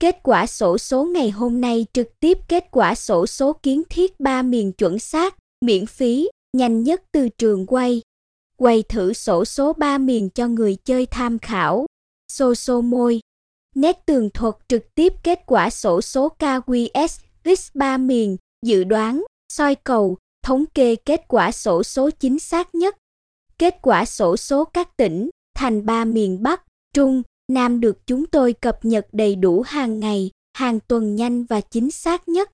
Kết quả sổ số ngày hôm nay trực tiếp kết quả sổ số kiến thiết ba miền chuẩn xác, miễn phí, nhanh nhất từ trường quay. Quay thử sổ số ba miền cho người chơi tham khảo. Xô xô môi. Nét tường thuật trực tiếp kết quả sổ số KQS X3 miền, dự đoán, soi cầu, thống kê kết quả sổ số chính xác nhất. Kết quả sổ số các tỉnh, thành ba miền Bắc, Trung, Nam được chúng tôi cập nhật đầy đủ hàng ngày, hàng tuần nhanh và chính xác nhất.